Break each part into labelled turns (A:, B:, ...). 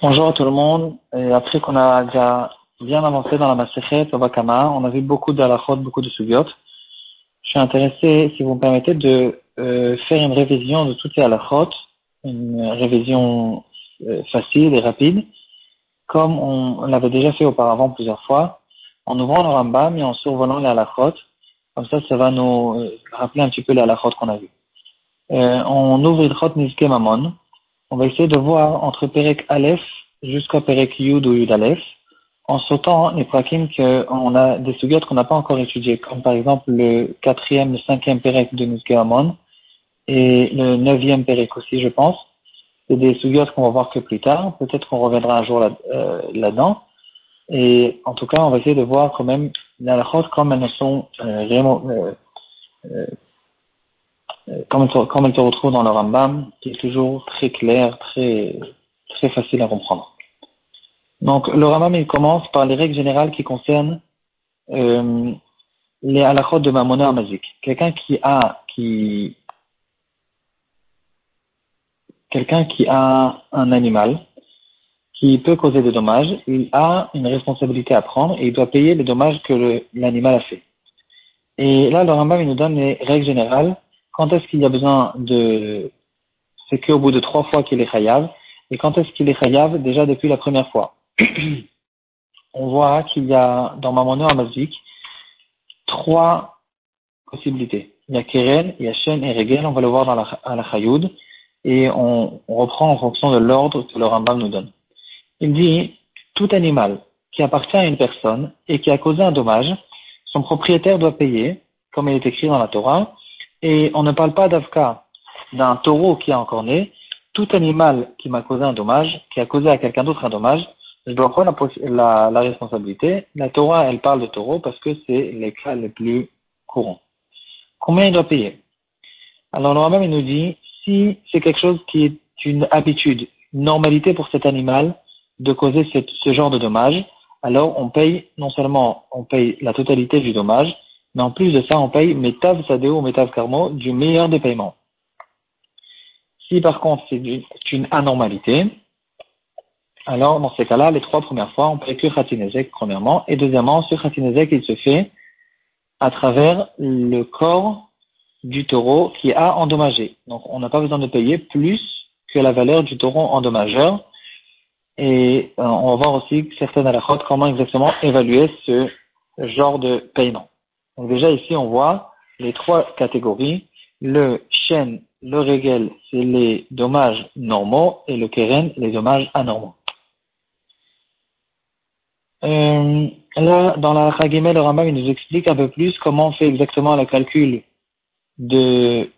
A: Bonjour à tout le monde. Et après qu'on a déjà bien avancé dans la Masechet Obakama, on a vu beaucoup d'alachot, beaucoup de sugyot. Je suis intéressé, si vous me permettez, de euh, faire une révision de toutes les alachot, une révision euh, facile et rapide, comme on, l'avait déjà fait auparavant plusieurs fois, en ouvrant le Rambam et en survolant les alachot. Comme ça, ça va nous euh, rappeler un petit peu les alachot qu'on a vus euh, on ouvre Ilchot Nizke Mamon. On va essayer de voir entre Perek Aleph jusqu'à Perek Yud ou Yud Aleph, en sautant les prakim qu'on a des sugiotes qu'on n'a pas encore étudiés, comme par exemple le quatrième, le cinquième Perek de Nizke Mamon, et le neuvième Perek aussi, je pense. C'est des sugiotes qu'on va voir que plus tard. Peut-être qu'on reviendra un jour euh, là-dedans. et en tout cas, on va essayer de voir quand même les comme elles sont euh, vraiment euh, euh comme elle, comme elle se retrouve dans le Rambam, qui est toujours très clair, très, très facile à comprendre. Donc, le Rambam, il commence par les règles générales qui concernent euh, les halachot de Mamona Amazik. Quelqu'un qui a, qui, quelqu'un qui a un animal qui peut causer des dommages, il a une responsabilité à prendre et il doit payer les dommages que l'animal a fait. Et là, le Rambam, il nous donne les règles générales quand est-ce qu'il y a besoin de... C'est qu'au bout de trois fois qu'il est chayav. Et quand est-ce qu'il est chayav Déjà depuis la première fois? on voit qu'il y a dans Mamono Amazik trois possibilités. Il y a Keren, il y a Shen et Regel, on va le voir dans la, à la Chayoud, et on, on, reprend en fonction de l'ordre que le Rambam nous donne. Il dit, tout animal qui appartient à une personne et qui a causé un dommage, son propriétaire doit payer, comme il est écrit dans la Torah, et on ne parle pas d'Avka d'un taureau qui a encore né. Tout animal qui m'a causé un dommage, qui a causé à quelqu'un d'autre un dommage, je dois prendre la, responsabilité. La Torah, elle parle de taureau parce que c'est les cas les plus courants. Combien il doit payer? Alors, le il nous dit, si c'est quelque chose qui est une habitude, une normalité pour cet animal de causer ce genre de dommage, alors on paye, non seulement on paye la totalité du dommage, mais en plus de ça, on paye Metav Sadeo ou Metav du meilleur des paiements. Si par contre c'est une anormalité, alors dans ces cas-là, les trois premières fois, on paye que Khatinezek premièrement, et deuxièmement, ce Khatinezek, il se fait à travers le corps du taureau qui a endommagé. Donc on n'a pas besoin de payer plus que la valeur du taureau endommageur. Et euh, on va voir aussi certaines alakhot comment exactement évaluer ce genre de paiement. Donc déjà ici, on voit les trois catégories. Le chêne, le régel, c'est les dommages normaux et le keren, les dommages anormaux. Euh, là, dans la Chagimel, le Rambam, il nous explique un peu plus comment on fait exactement le calcul de,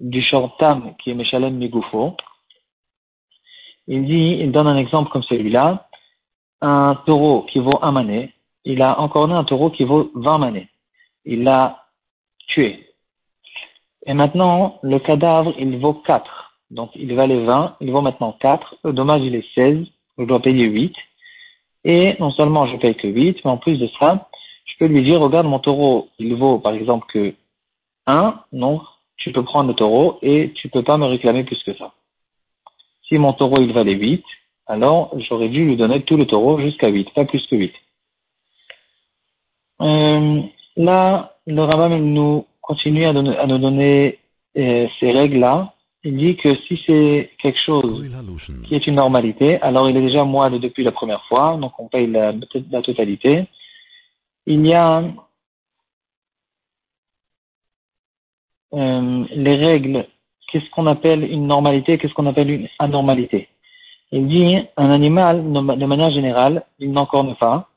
A: du shortam qui est Meshalem Migoufo. Il dit, il donne un exemple comme celui-là. Un taureau qui vaut un manet, il a encore un taureau qui vaut 20 manets il l'a tué. Et maintenant, le cadavre, il vaut 4. Donc, il valait 20, il vaut maintenant 4. Le dommage, il est 16. Je dois payer 8. Et non seulement je paye que 8, mais en plus de ça, je peux lui dire, regarde, mon taureau, il vaut par exemple que 1. Non, tu peux prendre le taureau et tu peux pas me réclamer plus que ça. Si mon taureau, il valait 8, alors j'aurais dû lui donner tout le taureau jusqu'à 8, pas plus que 8. Euh, Là, le rabbin nous continue à, nous donner euh, ces règles-là. Il dit que si c'est quelque chose qui est une normalité, alors il est déjà moine depuis la première fois, donc on paye la, la totalité. Il y a euh, les règles, qu'est-ce qu'on appelle une normalité, qu'est-ce qu'on appelle une anormalité? Il dit un animal, de manière générale, il n'encorne pas,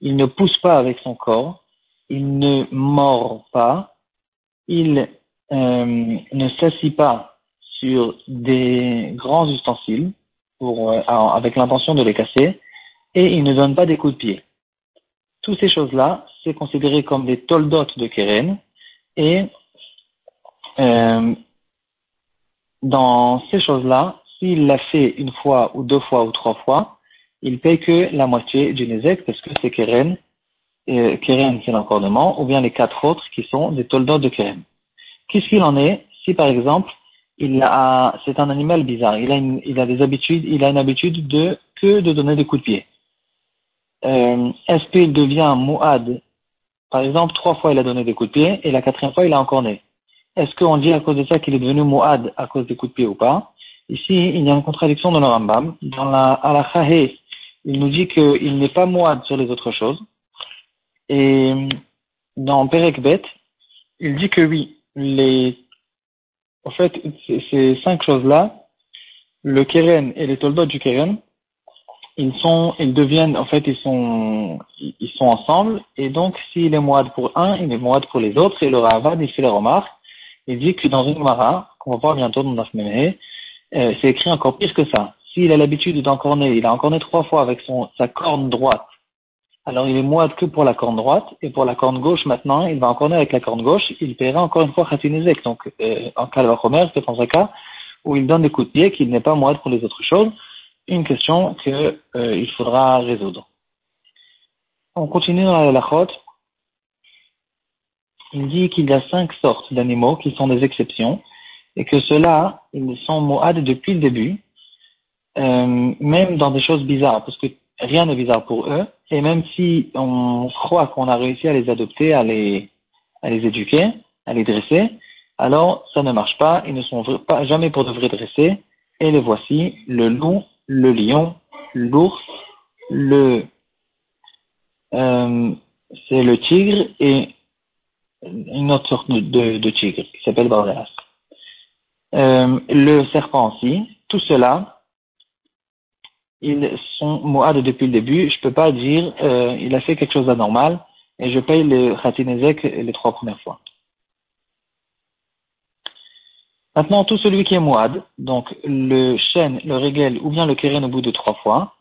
A: il ne pousse pas avec son corps, il ne mord pas, il euh, ne s'assit pas sur des grands ustensiles pour, euh, avec l'intention de les casser, et il ne donne pas des coups de pied. Toutes ces choses-là, c'est considéré comme des toldotes de Keren, et euh, dans ces choses-là, s'il l'a fait une fois ou deux fois ou trois fois, il paye que la moitié du Nezek parce que c'est Keren euh, Keren, c'est l'encordement, ou bien les quatre autres qui sont des toldot de Keren. Qu'est-ce qu'il en est si, par exemple, il a, c'est un animal bizarre. Il a une, il a des habitudes, il a une habitude de que de donner des coups de pied. Euh, est-ce qu'il devient mouad? Par exemple, trois fois il a donné des coups de pied et la quatrième fois il a encore né. Est-ce qu'on dit à cause de ça qu'il est devenu mouad à cause des coups de pied ou pas? Ici, il y a une contradiction dans le Rambam. Dans la halakha il nous dit qu'il n'est pas mouad sur les autres choses. Et dans Perekbet, il dit que oui, les, en fait, ces cinq choses-là, le keren et les toldot du keren, ils sont, ils deviennent, en fait, ils sont, ils sont ensemble, et donc, s'il est moide pour un, il est moide pour les autres, et le Ravad, il fait les remarques, il dit que dans une Mara, qu'on va voir bientôt dans Nafmeme, euh, c'est écrit encore pire que ça. S'il a l'habitude d'encorner, il a encorné trois fois avec son, sa corne droite, alors il est moide que pour la corne droite, et pour la corne gauche maintenant, il va encorner avec la corne gauche, il paiera encore une fois Khatinezek. Donc, euh, en cas de c'est dans un cas où il donne des coups de pied, qu'il n'est pas moide pour les autres choses une question qu'il euh, faudra résoudre. On continue dans la chôte. Il dit qu'il y a cinq sortes d'animaux qui sont des exceptions et que ceux-là, ils sont moades depuis le début, euh, même dans des choses bizarres, parce que rien n'est bizarre pour eux. Et même si on croit qu'on a réussi à les adopter, à les, à les éduquer, à les dresser, alors ça ne marche pas, ils ne sont pas jamais pour de vrai dressés. Et les voici, le loup, le lion, l'ours, le euh, c'est le tigre et une autre sorte de, de tigre qui s'appelle Bardelas. Euh, le serpent aussi, tout cela, ils sont moades depuis le début. Je peux pas dire euh, il a fait quelque chose d'anormal et je paye le khatinezek les trois premières fois. Maintenant, tout celui qui est moad, donc le chêne, le régel ou bien le keren au bout de trois fois,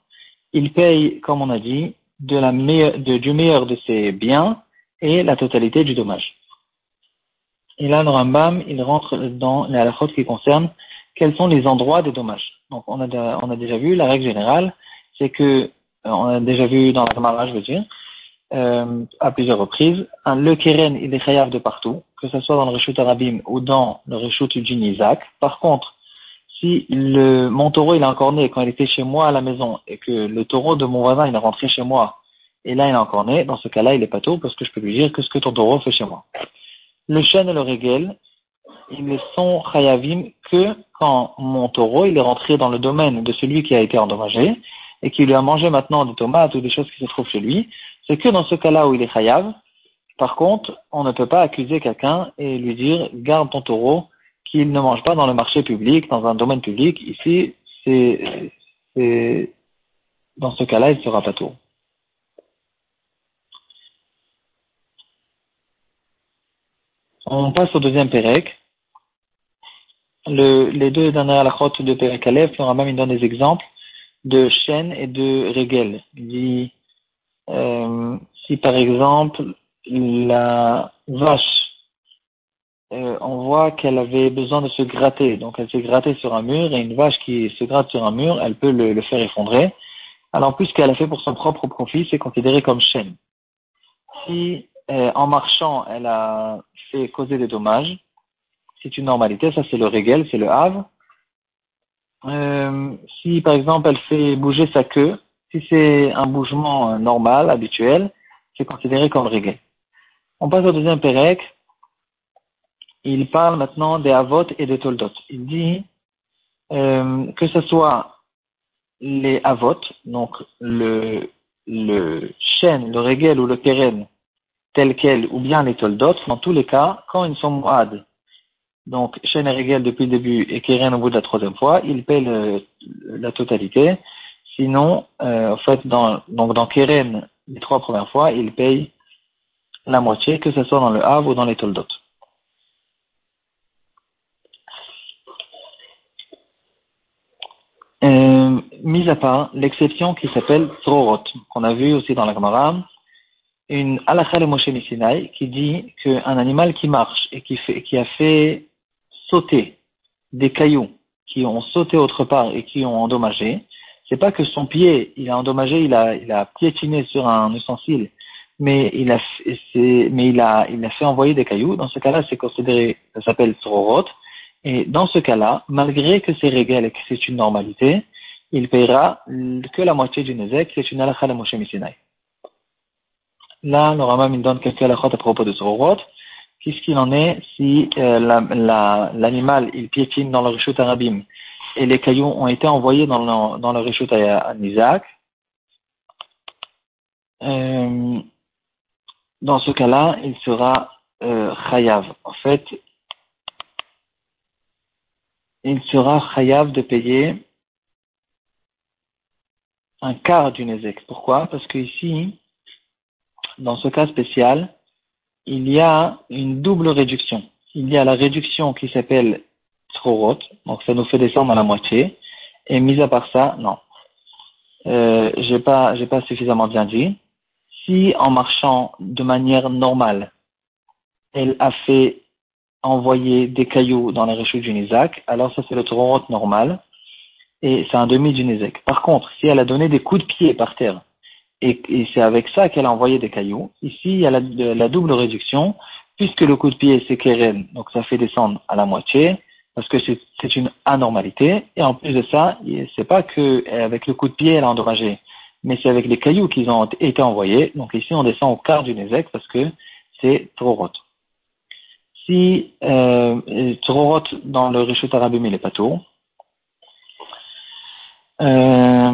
A: il paye, comme on a dit, la du meilleur de ses biens et la totalité du dommage. Et là, le Rambam, il rentre dans les halakhot qui concernent quels sont les endroits des dommages. Donc, on a, déjà vu, la règle générale, c'est que, euh, on a déjà vu dans la Gemara, je veux dire, euh, à plusieurs reprises, le keren, il est chayav de partout que ce soit dans le Reshut Arabim ou dans le Reshut Isaac. Par contre, si le, mon taureau il a encore né quand il était chez moi à la maison et que le taureau de mon voisin il est rentré chez moi et là il est encore né, dans ce cas-là il est pas tôt parce que je peux lui dire que ce que ton taureau fait chez moi. Le chêne et le régel, ils ne sont chayavim que quand mon taureau est rentré dans le domaine de celui qui a été endommagé et qui lui a mangé maintenant des tomates ou des choses qui se trouvent chez lui. C'est que dans ce cas-là où il est chayav, par contre, on ne peut pas accuser quelqu'un et lui dire garde ton taureau qu'il ne mange pas dans le marché public, dans un domaine public. Ici, c'est, dans ce cas-là, il sera pas taureau. On passe au deuxième Pérec. les deux dernières alachotes de Pérec Aleph, le même donne des exemples de chêne et de régel. Il dit, euh, si par exemple, la vache, euh, on voit qu'elle avait besoin de se gratter. Donc elle s'est grattée sur un mur et une vache qui se gratte sur un mur, elle peut le, faire effondrer. Alors puisqu'elle a fait pour son propre profit, c'est considéré comme chaîne. Si euh, en marchant, elle a fait causer des dommages, c'est une normalité, ça c'est le régel, c'est le havre. Euh, si par exemple elle fait bouger sa queue, si c'est un bougement normal, habituel, c'est considéré comme régel. On passe au deuxième Pérec. Il parle maintenant des Avot et des Toldot. Il dit euh, que ce soit les Avot, donc le, chêne, le régel ou le keren, tel quel, ou bien les Toldot, dans tous les cas, quand ils sont muad, donc chêne et régel depuis le début et keren au bout de la troisième fois, ils paient la totalité. Sinon, euh, en fait, dans, donc dans keren, les trois premières fois, ils payent la moitié, que ce soit dans le Havre ou dans les Toldot. Euh, mis à part l'exception qui s'appelle Trorot, qu'on a vu aussi dans la Gemara, une halakha le Moshe qui dit qu'un animal qui marche et qui, fait, qui a fait sauter des cailloux qui ont sauté autre part et qui ont endommagé, c'est pas que son pied il a endommagé, il a, il a piétiné sur un ustensile mais il a, mais il a, il a fait envoyer des cailloux. Dans ce cas-là, c'est considéré, ça s'appelle sororot. Et dans ce cas-là, malgré que c'est régal et que c'est une normalité, il payera que la moitié du nezek, c'est une halakha de Moshe. Là, le Ramam il donne quelques halakhot à propos de Sororot. Qu'est-ce qu'il en est si euh, l'animal il piétine dans le rishut arabim et les cailloux ont été envoyés dans le, dans le à, Isaac euh, Dans ce cas-là, il sera euh, chayav. En fait, il sera chayav de payer un quart du nezek. Pourquoi? Parce que ici, dans ce cas spécial, il y a une double réduction. Il y a la réduction qui s'appelle trorot, donc ça nous fait descendre à la moitié, et mis à part ça, non. Euh, j'ai pas, j'ai pas suffisamment bien dit. Si en marchant de manière normale, elle a fait envoyer des cailloux dans les réchutes du Nizak, alors ça c'est le trorot normal, et c'est un demi du Nizak. Par contre, si elle a donné des coups de pied par terre, et, c'est avec ça qu'elle a envoyé des cailloux. Ici, il y a la, double réduction, puisque le coup de pied c'est keren, donc ça fait descendre à la moitié, parce que c'est une anormalité. Et en plus de ça, c'est pas que avec le coup de pied elle a endommagé, mais c'est avec les cailloux qui ont été envoyés. Donc ici, on descend au quart du Nézek parce que c'est trop rot. Si euh, trop rot dans le Rishut Arabim, il est pas tout. Euh,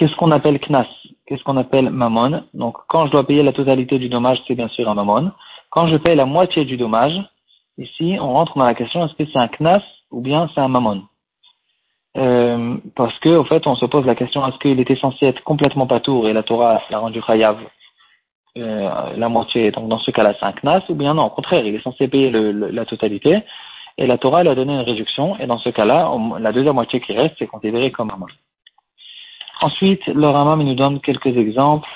A: Qu'est-ce qu'on appelle knas? Qu'est-ce qu'on appelle mammon? Donc, quand je dois payer la totalité du dommage, c'est bien sûr un mammon. Quand je paye la moitié du dommage, ici, on rentre dans la question est-ce que c'est un knas ou bien c'est un mammon? Euh, Parce que, au fait, on se pose la question est-ce qu'il était censé être complètement patour et la Torah l'a rendu chayav euh, la moitié? Donc, dans ce cas-là, c'est un knas ou bien non? Au contraire, il est censé payer la totalité et la Torah lui a donné une réduction. Et dans ce cas-là, la deuxième moitié qui reste, c'est considéré comme mammon. Ensuite, le Ramam nous donne quelques exemples,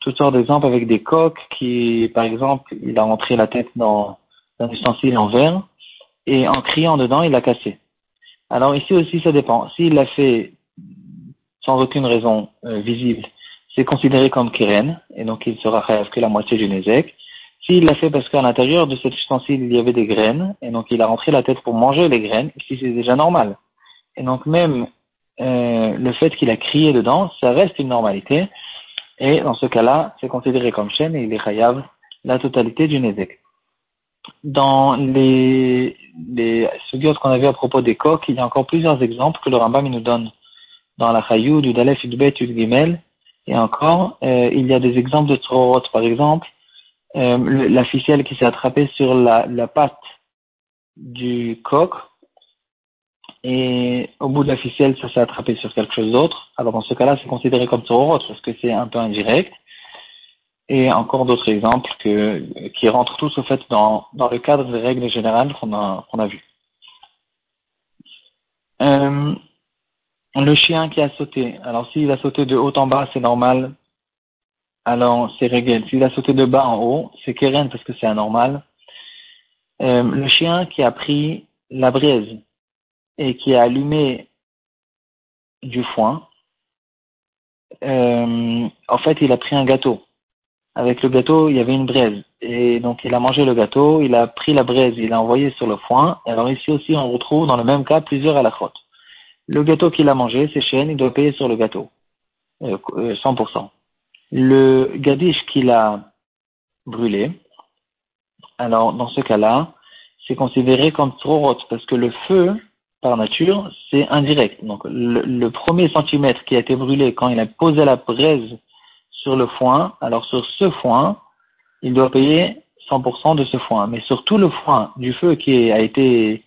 A: toutes sortes d'exemples avec des coques qui, par exemple, il a rentré la tête dans un ustensile en verre et en criant dedans, il l'a cassé. Alors ici aussi, ça dépend. S'il l'a fait sans aucune raison euh, visible, c'est considéré comme keren, et donc il sera rêve que la moitié du nezek. S'il l'a fait parce qu'à l'intérieur de cet ustensile, il y avait des graines, et donc il a rentré la tête pour manger les graines, ici c'est déjà normal. Et donc même euh, le fait qu'il a crié dedans, ça reste une normalité. Et dans ce cas-là, c'est considéré comme chaîne et il est chayav la totalité du Nézek. Dans les, les qu'on a vu à propos des coques, il y a encore plusieurs exemples que le Rambam nous donne dans la Chayou, du Dalef, du Bet, du Gimel. Et encore, euh, il y a des exemples de Tzorot, par exemple, euh, la ficelle qui s'est attrapée sur la, la patte du coq et au bout de la ficelle, ça s'est attrapé sur quelque chose d'autre. Alors dans ce cas-là, c'est considéré comme Torah parce que c'est un peu indirect. Et encore d'autres exemples qui rentrent tous au fait dans, le cadre des règles générales qu'on a, qu'on a vues. Euh, le chien qui a sauté. Alors s'il a sauté de haut en bas, c'est normal. Alors c'est réglé. S'il a sauté de bas en haut, c'est keren parce que c'est anormal. Euh, le chien qui a pris la braise et qui a allumé du foin, euh, en fait, il a pris un gâteau. Avec le gâteau, il y avait une braise. Et donc, il a mangé le gâteau, il a pris la braise, il l'a envoyé sur le foin. Alors ici aussi, on retrouve dans le même cas plusieurs à la crotte. Le gâteau qu'il a mangé, c'est chêne, il doit payer sur le gâteau. 100%. Euh, le gadish qu'il a brûlé, alors dans ce cas-là, c'est considéré comme trop parce que le feu, par nature, c'est indirect. Donc le, premier centimètre qui a été brûlé quand il a posé la braise sur le foin, alors sur ce foin, il doit payer 100% de ce foin. Mais sur tout le foin du feu qui a été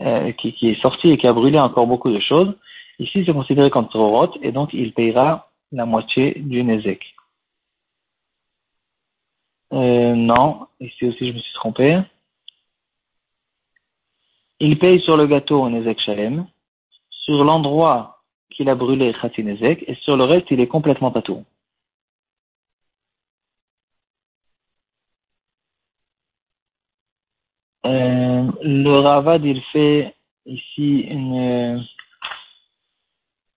A: euh, qui, est sorti et qui a brûlé encore beaucoup de choses, ici c'est considéré comme trop et donc il payera la moitié du nezek. Euh, non, ici aussi je me suis trompé il paye sur le gâteau en Shalem, sur l'endroit qu'il a brûlé Khatin Ezek, et sur le reste, il est complètement patou. Euh, le Ravad, il fait ici une.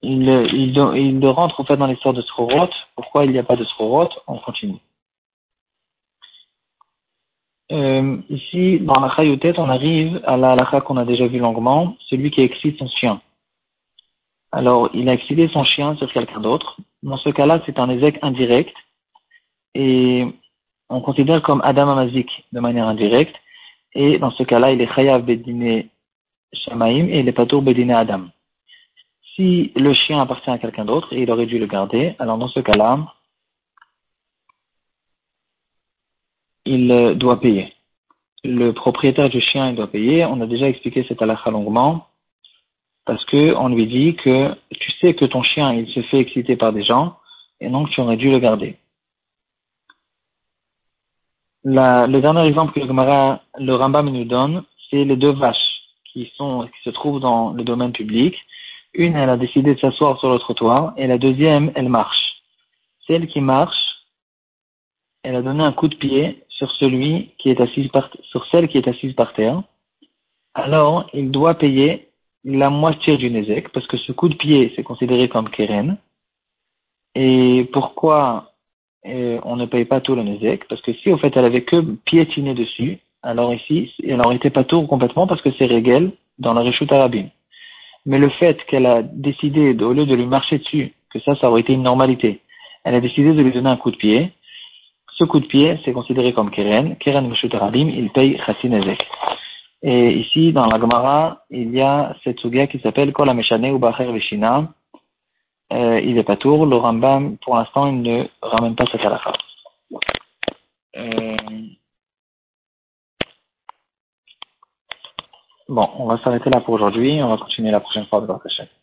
A: Il, il, il, rentre en fait dans l'histoire de Srorot. Pourquoi il n'y a pas de Srorot On continue. Euh, ici, dans la Chayutet, on arrive à la halakha qu'on a déjà vu longuement, celui qui excite son chien. Alors, il a excité son chien sur quelqu'un d'autre. Dans ce cas-là, c'est un ézec indirect. Et on considère comme Adam Amazik de manière indirecte. Et dans ce cas-là, il est Chayav Bedine Shamaim et il est Patour Bedine Adam. Si le chien appartient à quelqu'un d'autre et il aurait dû le garder, alors dans ce cas-là, il euh, doit payer. Le propriétaire du chien, il doit payer. On a déjà expliqué cette halakha longuement parce que on lui dit que tu sais que ton chien, il se fait exciter par des gens et donc tu aurais dû le garder. le dernier exemple que le, le Rambam nous donne, c'est les deux vaches qui, sont, qui se trouvent dans le domaine public. Une, elle a décidé de s'asseoir sur le trottoir et la deuxième, elle marche. Celle qui marche, elle a donné un coup de pied sur celui qui est assis par, sur celle qui est assise par terre, alors il doit payer la moitié du Nézek, parce que ce coup de pied, c'est considéré comme Keren. Et pourquoi euh, on ne paye pas tout le Nézek Parce que si, au fait, elle avait que piétiné dessus, alors ici, elle n'aurait été pas tout complètement parce que c'est Régel dans la Réchoute Arabine. Mais le fait qu'elle a décidé, au lieu de lui marcher dessus, que ça, ça aurait été une normalité, elle a décidé de lui donner un coup de pied, ce coup de pied, c'est considéré comme Keren. Keren Meshut Arabim, il paye Chassin Ezek. Et ici, dans la Gemara, il y a cette sugia qui s'appelle Kol Ameshane ou Bacher Veshina. Euh, il est pas tour. Le Rambam, pour l'instant, il ne ramène pas cette halakha. Euh... Bon, on va s'arrêter là pour aujourd'hui. On va continuer la prochaine fois de